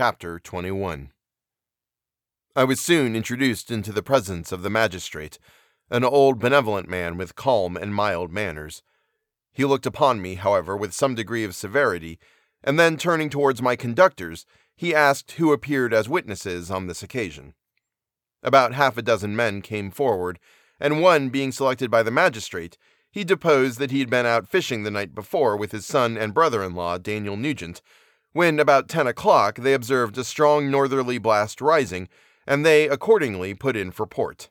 Chapter 21 I was soon introduced into the presence of the magistrate, an old benevolent man with calm and mild manners. He looked upon me, however, with some degree of severity, and then turning towards my conductors, he asked who appeared as witnesses on this occasion. About half a dozen men came forward, and one being selected by the magistrate, he deposed that he had been out fishing the night before with his son and brother in law, Daniel Nugent, when about ten o'clock they observed a strong northerly blast rising, and they accordingly put in for port.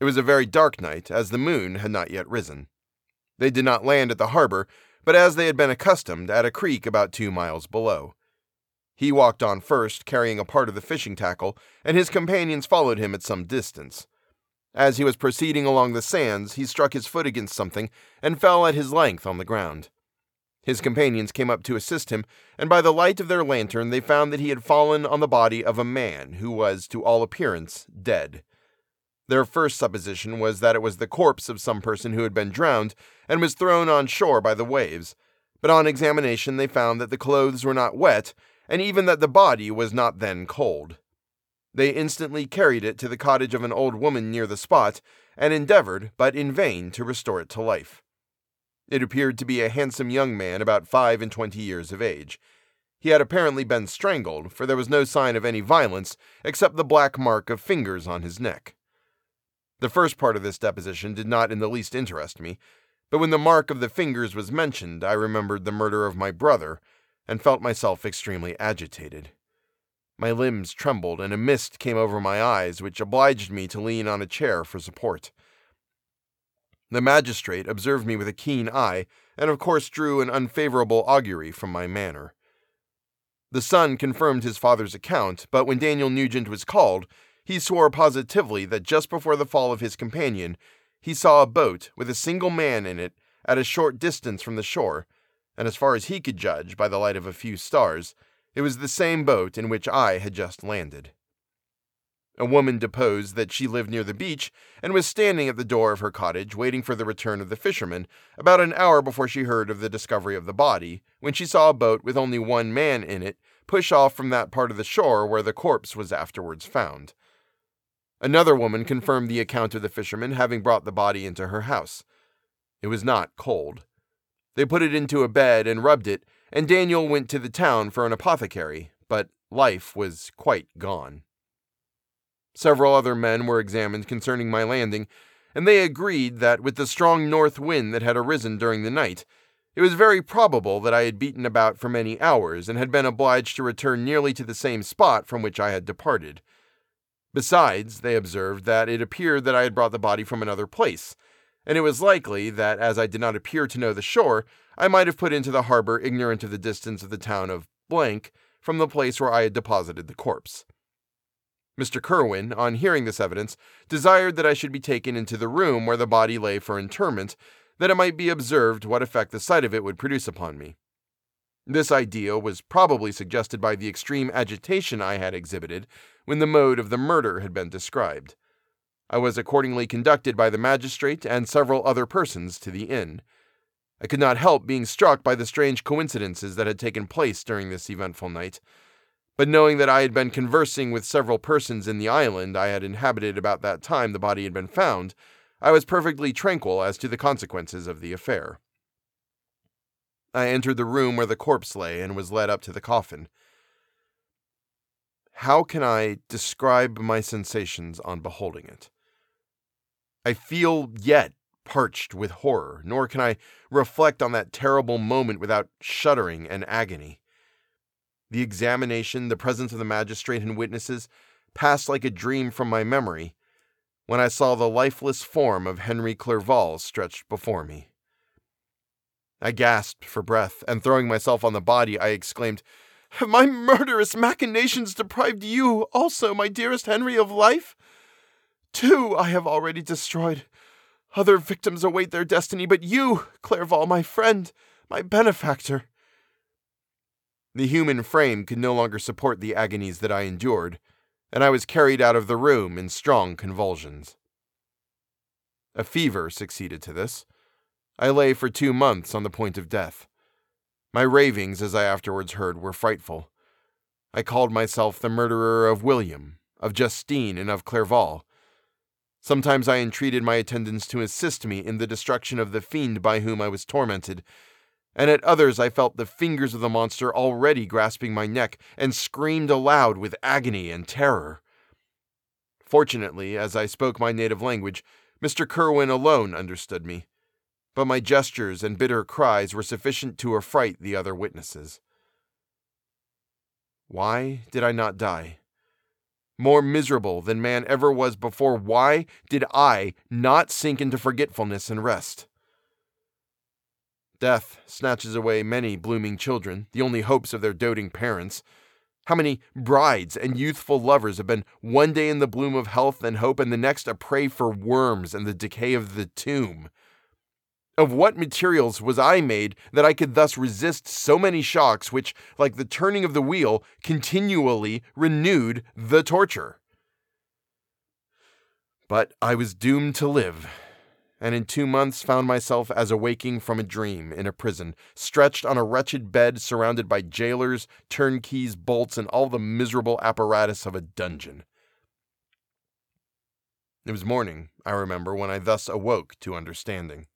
It was a very dark night, as the moon had not yet risen. They did not land at the harbor, but as they had been accustomed, at a creek about two miles below. He walked on first, carrying a part of the fishing tackle, and his companions followed him at some distance. As he was proceeding along the sands, he struck his foot against something and fell at his length on the ground. His companions came up to assist him, and by the light of their lantern they found that he had fallen on the body of a man who was, to all appearance, dead. Their first supposition was that it was the corpse of some person who had been drowned and was thrown on shore by the waves, but on examination they found that the clothes were not wet, and even that the body was not then cold. They instantly carried it to the cottage of an old woman near the spot, and endeavored, but in vain, to restore it to life. It appeared to be a handsome young man about five and twenty years of age. He had apparently been strangled, for there was no sign of any violence except the black mark of fingers on his neck. The first part of this deposition did not in the least interest me, but when the mark of the fingers was mentioned, I remembered the murder of my brother, and felt myself extremely agitated. My limbs trembled, and a mist came over my eyes, which obliged me to lean on a chair for support. The magistrate observed me with a keen eye, and of course drew an unfavorable augury from my manner. The son confirmed his father's account, but when Daniel Nugent was called, he swore positively that just before the fall of his companion, he saw a boat with a single man in it at a short distance from the shore, and as far as he could judge by the light of a few stars, it was the same boat in which I had just landed. A woman deposed that she lived near the beach and was standing at the door of her cottage waiting for the return of the fishermen about an hour before she heard of the discovery of the body, when she saw a boat with only one man in it push off from that part of the shore where the corpse was afterwards found. Another woman confirmed the account of the fishermen having brought the body into her house. It was not cold. They put it into a bed and rubbed it, and Daniel went to the town for an apothecary, but life was quite gone. Several other men were examined concerning my landing, and they agreed that with the strong north wind that had arisen during the night, it was very probable that I had beaten about for many hours and had been obliged to return nearly to the same spot from which I had departed. Besides, they observed that it appeared that I had brought the body from another place, and it was likely that as I did not appear to know the shore, I might have put into the harbor ignorant of the distance of the town of blank from the place where I had deposited the corpse. Mr. Kirwin, on hearing this evidence, desired that I should be taken into the room where the body lay for interment, that it might be observed what effect the sight of it would produce upon me. This idea was probably suggested by the extreme agitation I had exhibited when the mode of the murder had been described. I was accordingly conducted by the magistrate and several other persons to the inn. I could not help being struck by the strange coincidences that had taken place during this eventful night but knowing that I had been conversing with several persons in the island I had inhabited about that time the body had been found, I was perfectly tranquil as to the consequences of the affair. I entered the room where the corpse lay and was led up to the coffin. How can I describe my sensations on beholding it? I feel yet parched with horror, nor can I reflect on that terrible moment without shuddering and agony. The examination, the presence of the magistrate and witnesses, passed like a dream from my memory when I saw the lifeless form of Henry Clerval stretched before me. I gasped for breath, and throwing myself on the body, I exclaimed, Have my murderous machinations deprived you also, my dearest Henry, of life? Two I have already destroyed. Other victims await their destiny, but you, Clerval, my friend, my benefactor, the human frame could no longer support the agonies that I endured, and I was carried out of the room in strong convulsions. A fever succeeded to this. I lay for two months on the point of death. My ravings, as I afterwards heard, were frightful. I called myself the murderer of William, of Justine, and of Clerval. Sometimes I entreated my attendants to assist me in the destruction of the fiend by whom I was tormented, and at others I felt the fingers of the monster already grasping my neck and screamed aloud with agony and terror. Fortunately, as I spoke my native language, Mr. Kirwin alone understood me, but my gestures and bitter cries were sufficient to affright the other witnesses. Why did I not die? more miserable than man ever was before, why did I not sink into forgetfulness and rest? Death snatches away many blooming children, the only hopes of their doting parents. How many brides and youthful lovers have been one day in the bloom of health and hope, and the next a prey for worms and the decay of the tomb? Of what materials was I made that I could thus resist so many shocks, which, like the turning of the wheel, continually renewed the torture? But I was doomed to live, and in two months found myself as awaking from a dream in a prison, stretched on a wretched bed surrounded by jailers, turnkeys, bolts, and all the miserable apparatus of a dungeon. It was morning, I remember, when I thus awoke to understanding.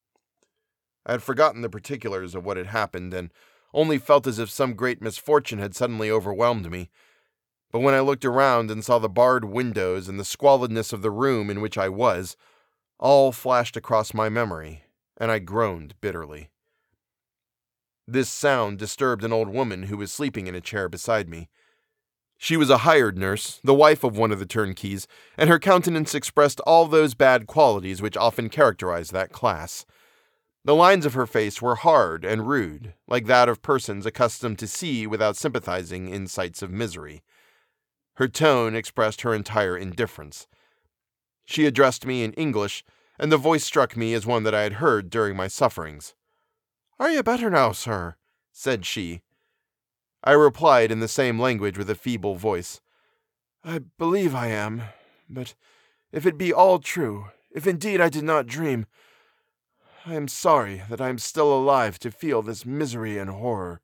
I had forgotten the particulars of what had happened and only felt as if some great misfortune had suddenly overwhelmed me. But when I looked around and saw the barred windows and the squalidness of the room in which I was, all flashed across my memory, and I groaned bitterly. This sound disturbed an old woman who was sleeping in a chair beside me. She was a hired nurse, the wife of one of the turnkeys, and her countenance expressed all those bad qualities which often characterize that class. The lines of her face were hard and rude, like that of persons accustomed to see without sympathizing in sights of misery. Her tone expressed her entire indifference. She addressed me in English, and the voice struck me as one that I had heard during my sufferings. Are you better now, sir? said she. I replied in the same language with a feeble voice. I believe I am, but if it be all true, if indeed I did not dream, I am sorry that I am still alive to feel this misery and horror.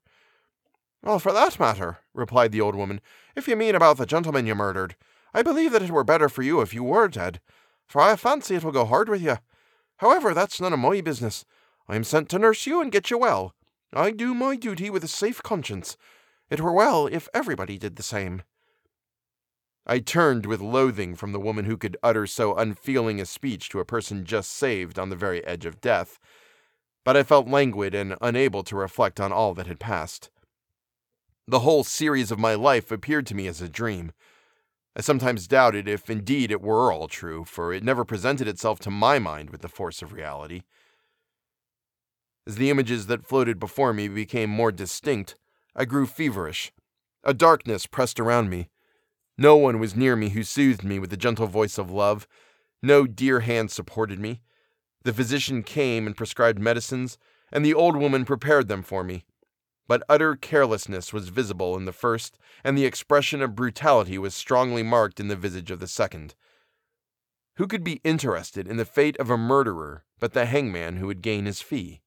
Well, for that matter, replied the old woman, if you mean about the gentleman you murdered, I believe that it were better for you if you were dead, for I fancy it will go hard with you. However, that's none of my business. I am sent to nurse you and get you well. I do my duty with a safe conscience. It were well if everybody did the same. I turned with loathing from the woman who could utter so unfeeling a speech to a person just saved on the very edge of death, but I felt languid and unable to reflect on all that had passed. The whole series of my life appeared to me as a dream. I sometimes doubted if indeed it were all true, for it never presented itself to my mind with the force of reality. As the images that floated before me became more distinct, I grew feverish. A darkness pressed around me. No one was near me who soothed me with the gentle voice of love. No dear hand supported me. The physician came and prescribed medicines, and the old woman prepared them for me. But utter carelessness was visible in the first, and the expression of brutality was strongly marked in the visage of the second. Who could be interested in the fate of a murderer but the hangman who would gain his fee?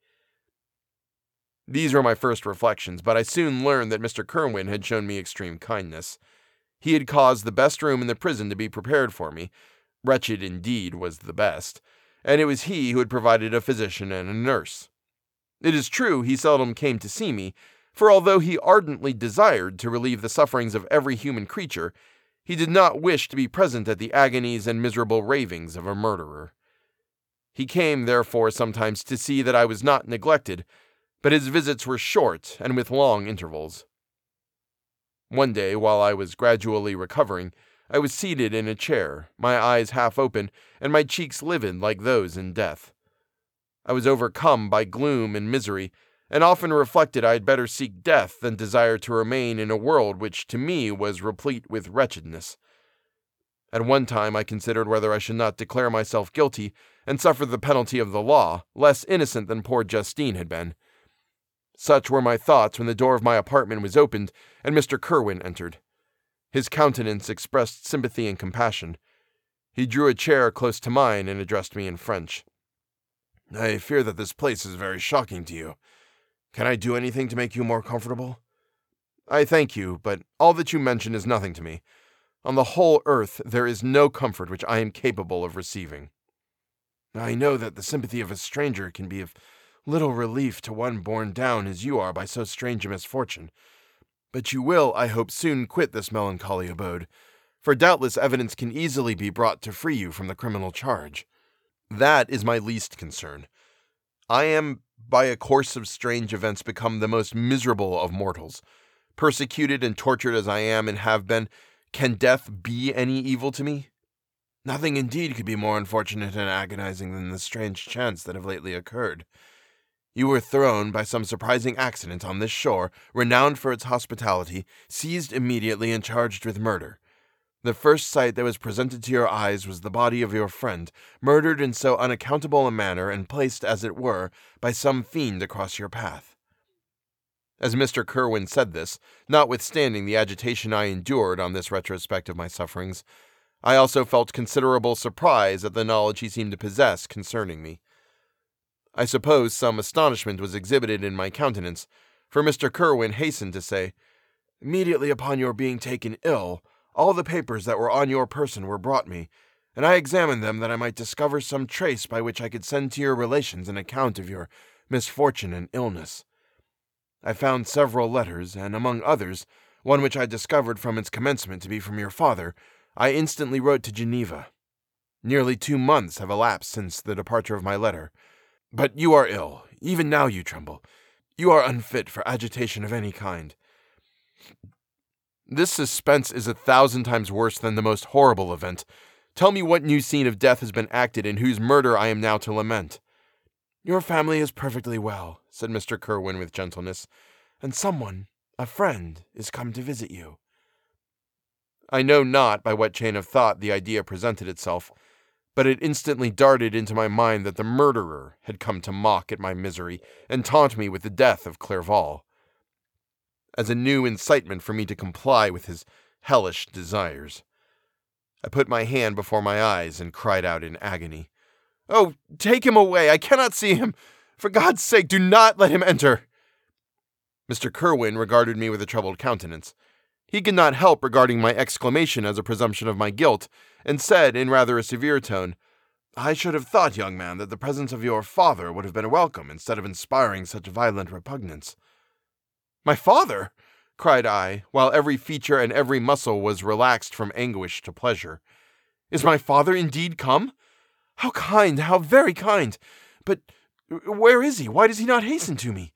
These were my first reflections, but I soon learned that Mr. Kirwin had shown me extreme kindness. He had caused the best room in the prison to be prepared for me. Wretched indeed was the best, and it was he who had provided a physician and a nurse. It is true he seldom came to see me, for although he ardently desired to relieve the sufferings of every human creature, he did not wish to be present at the agonies and miserable ravings of a murderer. He came, therefore, sometimes to see that I was not neglected, but his visits were short and with long intervals. One day, while I was gradually recovering, I was seated in a chair, my eyes half open, and my cheeks livid like those in death. I was overcome by gloom and misery, and often reflected I had better seek death than desire to remain in a world which to me was replete with wretchedness. At one time I considered whether I should not declare myself guilty and suffer the penalty of the law, less innocent than poor Justine had been. Such were my thoughts when the door of my apartment was opened and Mr. Kirwin entered. His countenance expressed sympathy and compassion. He drew a chair close to mine and addressed me in French. I fear that this place is very shocking to you. Can I do anything to make you more comfortable? I thank you, but all that you mention is nothing to me. On the whole earth, there is no comfort which I am capable of receiving. I know that the sympathy of a stranger can be of little relief to one borne down as you are by so strange a misfortune. But you will, I hope, soon quit this melancholy abode, for doubtless evidence can easily be brought to free you from the criminal charge. That is my least concern. I am, by a course of strange events, become the most miserable of mortals. Persecuted and tortured as I am and have been, can death be any evil to me? Nothing indeed could be more unfortunate and agonizing than the strange chance that have lately occurred. You were thrown by some surprising accident on this shore, renowned for its hospitality, seized immediately and charged with murder. The first sight that was presented to your eyes was the body of your friend, murdered in so unaccountable a manner and placed, as it were, by some fiend across your path. As Mr. Kirwin said this, notwithstanding the agitation I endured on this retrospect of my sufferings, I also felt considerable surprise at the knowledge he seemed to possess concerning me. I suppose some astonishment was exhibited in my countenance, for Mr. Kirwin hastened to say, Immediately upon your being taken ill, all the papers that were on your person were brought me, and I examined them that I might discover some trace by which I could send to your relations an account of your misfortune and illness. I found several letters, and among others, one which I discovered from its commencement to be from your father. I instantly wrote to Geneva. Nearly two months have elapsed since the departure of my letter. But you are ill. Even now you tremble. You are unfit for agitation of any kind. This suspense is a thousand times worse than the most horrible event. Tell me what new scene of death has been acted and whose murder I am now to lament. Your family is perfectly well, said Mr. Kirwin with gentleness, and someone, a friend, is come to visit you. I know not by what chain of thought the idea presented itself but it instantly darted into my mind that the murderer had come to mock at my misery and taunt me with the death of Clerval, as a new incitement for me to comply with his hellish desires. I put my hand before my eyes and cried out in agony, Oh, take him away! I cannot see him! For God's sake, do not let him enter! Mr. Kirwin regarded me with a troubled countenance. He could not help regarding my exclamation as a presumption of my guilt, and said in rather a severe tone, I should have thought, young man, that the presence of your father would have been welcome instead of inspiring such violent repugnance. My father! cried I, while every feature and every muscle was relaxed from anguish to pleasure. Is my father indeed come? How kind, how very kind! But where is he? Why does he not hasten to me?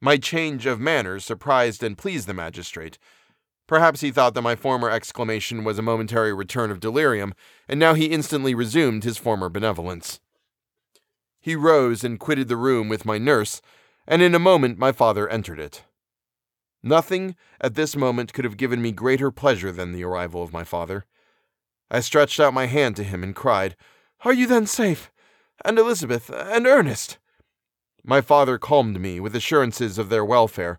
My change of manner surprised and pleased the magistrate, Perhaps he thought that my former exclamation was a momentary return of delirium, and now he instantly resumed his former benevolence. He rose and quitted the room with my nurse, and in a moment my father entered it. Nothing at this moment could have given me greater pleasure than the arrival of my father. I stretched out my hand to him and cried, Are you then safe? And Elizabeth, and Ernest? My father calmed me with assurances of their welfare,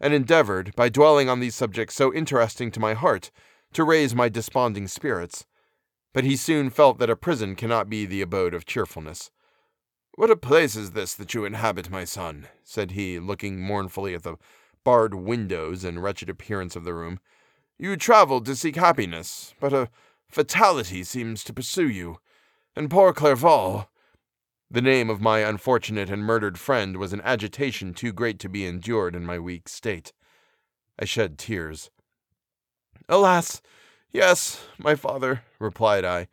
and endeavored, by dwelling on these subjects so interesting to my heart, to raise my desponding spirits. But he soon felt that a prison cannot be the abode of cheerfulness. What a place is this that you inhabit, my son? said he, looking mournfully at the barred windows and wretched appearance of the room. You travelled to seek happiness, but a fatality seems to pursue you, and poor Clerval, the name of my unfortunate and murdered friend was an agitation too great to be endured in my weak state. I shed tears. Alas, yes, my father, replied I.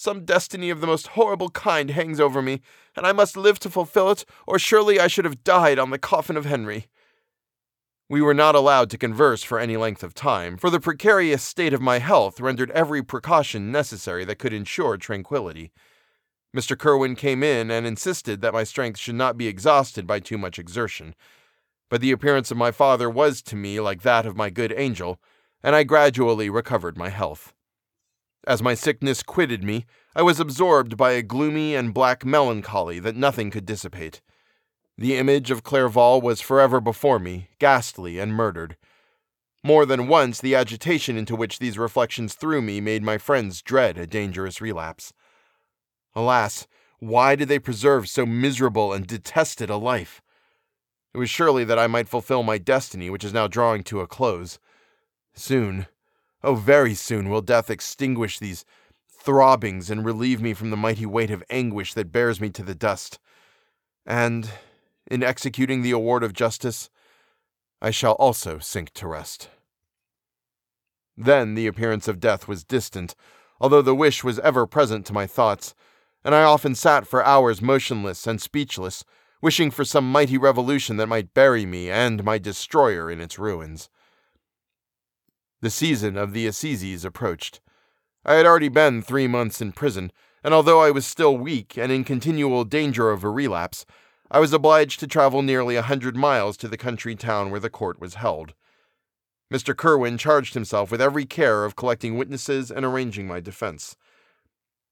Some destiny of the most horrible kind hangs over me, and I must live to fulfill it, or surely I should have died on the coffin of Henry. We were not allowed to converse for any length of time, for the precarious state of my health rendered every precaution necessary that could ensure tranquillity. Mr. Kirwin came in and insisted that my strength should not be exhausted by too much exertion. But the appearance of my father was to me like that of my good angel, and I gradually recovered my health. As my sickness quitted me, I was absorbed by a gloomy and black melancholy that nothing could dissipate. The image of Clerval was forever before me, ghastly and murdered. More than once, the agitation into which these reflections threw me made my friends dread a dangerous relapse. Alas, why did they preserve so miserable and detested a life? It was surely that I might fulfill my destiny, which is now drawing to a close. Soon, oh, very soon, will death extinguish these throbbings and relieve me from the mighty weight of anguish that bears me to the dust. And, in executing the award of justice, I shall also sink to rest. Then the appearance of death was distant, although the wish was ever present to my thoughts, and I often sat for hours motionless and speechless, wishing for some mighty revolution that might bury me and my destroyer in its ruins. The season of the assizes approached. I had already been three months in prison, and although I was still weak and in continual danger of a relapse, I was obliged to travel nearly a hundred miles to the country town where the court was held. Mr. Kirwin charged himself with every care of collecting witnesses and arranging my defense.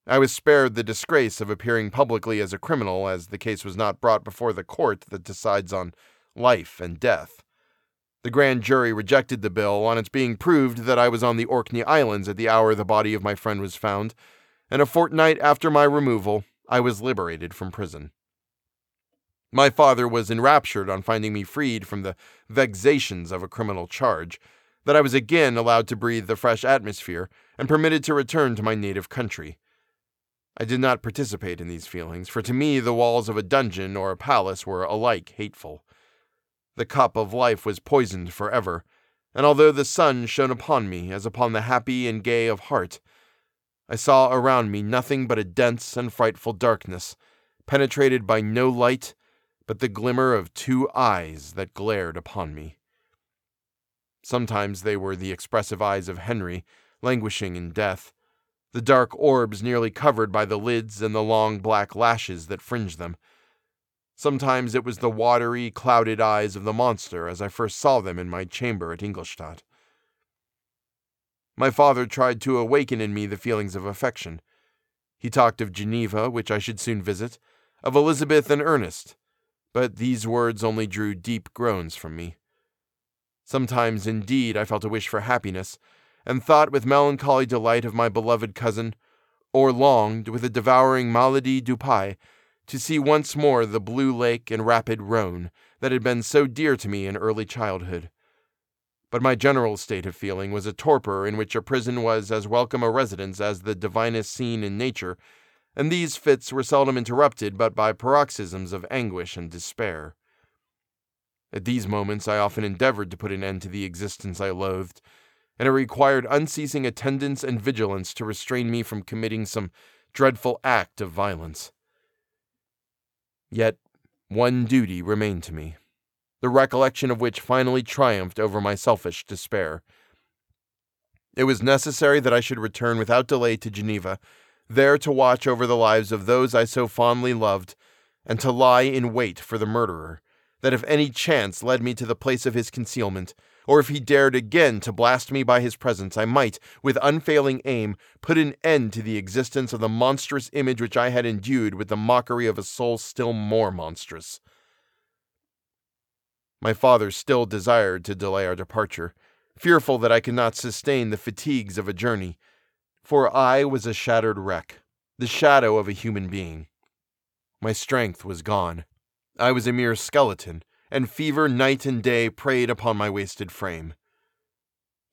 I was spared the disgrace of appearing publicly as a criminal, as the case was not brought before the court that decides on life and death. The grand jury rejected the bill on its being proved that I was on the Orkney Islands at the hour the body of my friend was found, and a fortnight after my removal, I was liberated from prison. My father was enraptured on finding me freed from the vexations of a criminal charge, that I was again allowed to breathe the fresh atmosphere, and permitted to return to my native country. I did not participate in these feelings, for to me the walls of a dungeon or a palace were alike hateful. The cup of life was poisoned forever, and although the sun shone upon me as upon the happy and gay of heart, I saw around me nothing but a dense and frightful darkness, penetrated by no light but the glimmer of two eyes that glared upon me. Sometimes they were the expressive eyes of Henry, languishing in death, the dark orbs nearly covered by the lids and the long black lashes that fringed them. Sometimes it was the watery, clouded eyes of the monster as I first saw them in my chamber at Ingolstadt. My father tried to awaken in me the feelings of affection. He talked of Geneva, which I should soon visit, of Elizabeth and Ernest, but these words only drew deep groans from me. Sometimes, indeed, I felt a wish for happiness, and thought with melancholy delight of my beloved cousin, or longed, with a devouring maladie du pays, to see once more the blue lake and rapid Rhone that had been so dear to me in early childhood. But my general state of feeling was a torpor in which a prison was as welcome a residence as the divinest scene in nature, and these fits were seldom interrupted but by paroxysms of anguish and despair. At these moments I often endeavored to put an end to the existence I loathed, and it required unceasing attendance and vigilance to restrain me from committing some dreadful act of violence. Yet one duty remained to me, the recollection of which finally triumphed over my selfish despair. It was necessary that I should return without delay to Geneva, there to watch over the lives of those I so fondly loved, and to lie in wait for the murderer, that if any chance led me to the place of his concealment, or if he dared again to blast me by his presence, I might, with unfailing aim, put an end to the existence of the monstrous image which I had endued with the mockery of a soul still more monstrous. My father still desired to delay our departure, fearful that I could not sustain the fatigues of a journey, for I was a shattered wreck, the shadow of a human being. My strength was gone. I was a mere skeleton, and fever night and day preyed upon my wasted frame.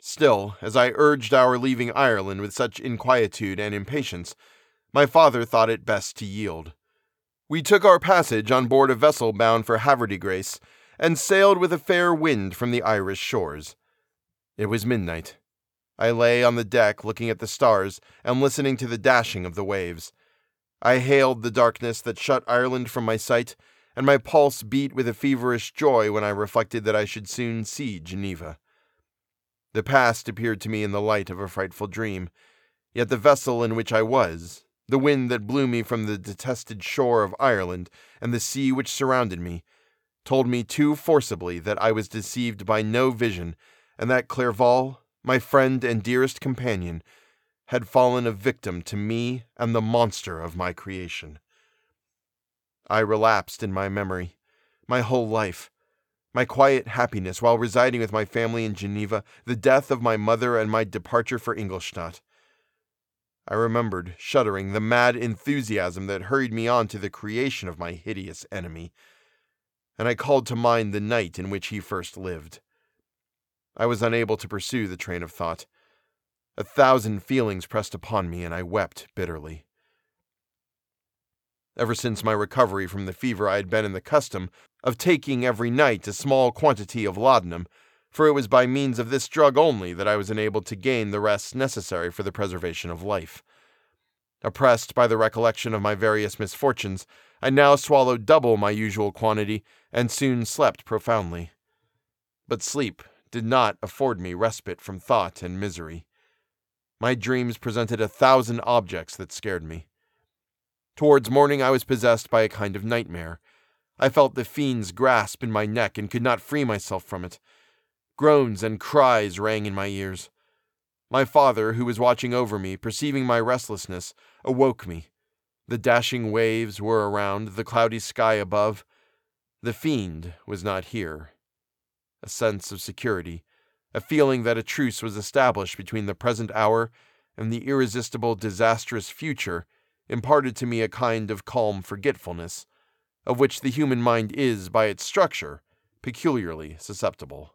Still, as I urged our leaving Ireland with such inquietude and impatience, my father thought it best to yield. We took our passage on board a vessel bound for Havre-de-Grace, and sailed with a fair wind from the Irish shores. It was midnight. I lay on the deck looking at the stars and listening to the dashing of the waves. I hailed the darkness that shut Ireland from my sight and my pulse beat with a feverish joy when I reflected that I should soon see Geneva. The past appeared to me in the light of a frightful dream, yet the vessel in which I was, the wind that blew me from the detested shore of Ireland, and the sea which surrounded me, told me too forcibly that I was deceived by no vision, and that Clerval, my friend and dearest companion, had fallen a victim to me and the monster of my creation. I relapsed in my memory, my whole life, my quiet happiness while residing with my family in Geneva, the death of my mother, and my departure for Ingolstadt. I remembered, shuddering, the mad enthusiasm that hurried me on to the creation of my hideous enemy. and I called to mind the night in which he first lived. I was unable to pursue the train of thought. A thousand feelings pressed upon me, and I wept bitterly. Ever since my recovery from the fever, I had been in the custom of taking every night a small quantity of laudanum, for it was by means of this drug only that I was enabled to gain the rest necessary for the preservation of life. Oppressed by the recollection of my various misfortunes, I now swallowed double my usual quantity and soon slept profoundly. But sleep did not afford me respite from thought and misery. My dreams presented a thousand objects that scared me. Towards morning, I was possessed by a kind of nightmare. I felt the fiend's grasp in my neck and could not free myself from it. Groans and cries rang in my ears. My father, who was watching over me, perceiving my restlessness, awoke me. The dashing waves were around, the cloudy sky above. The fiend was not here. A sense of security, a feeling that a truce was established between the present hour and the irresistible, disastrous future, imparted to me a kind of calm forgetfulness, of which the human mind is, by its structure, peculiarly susceptible.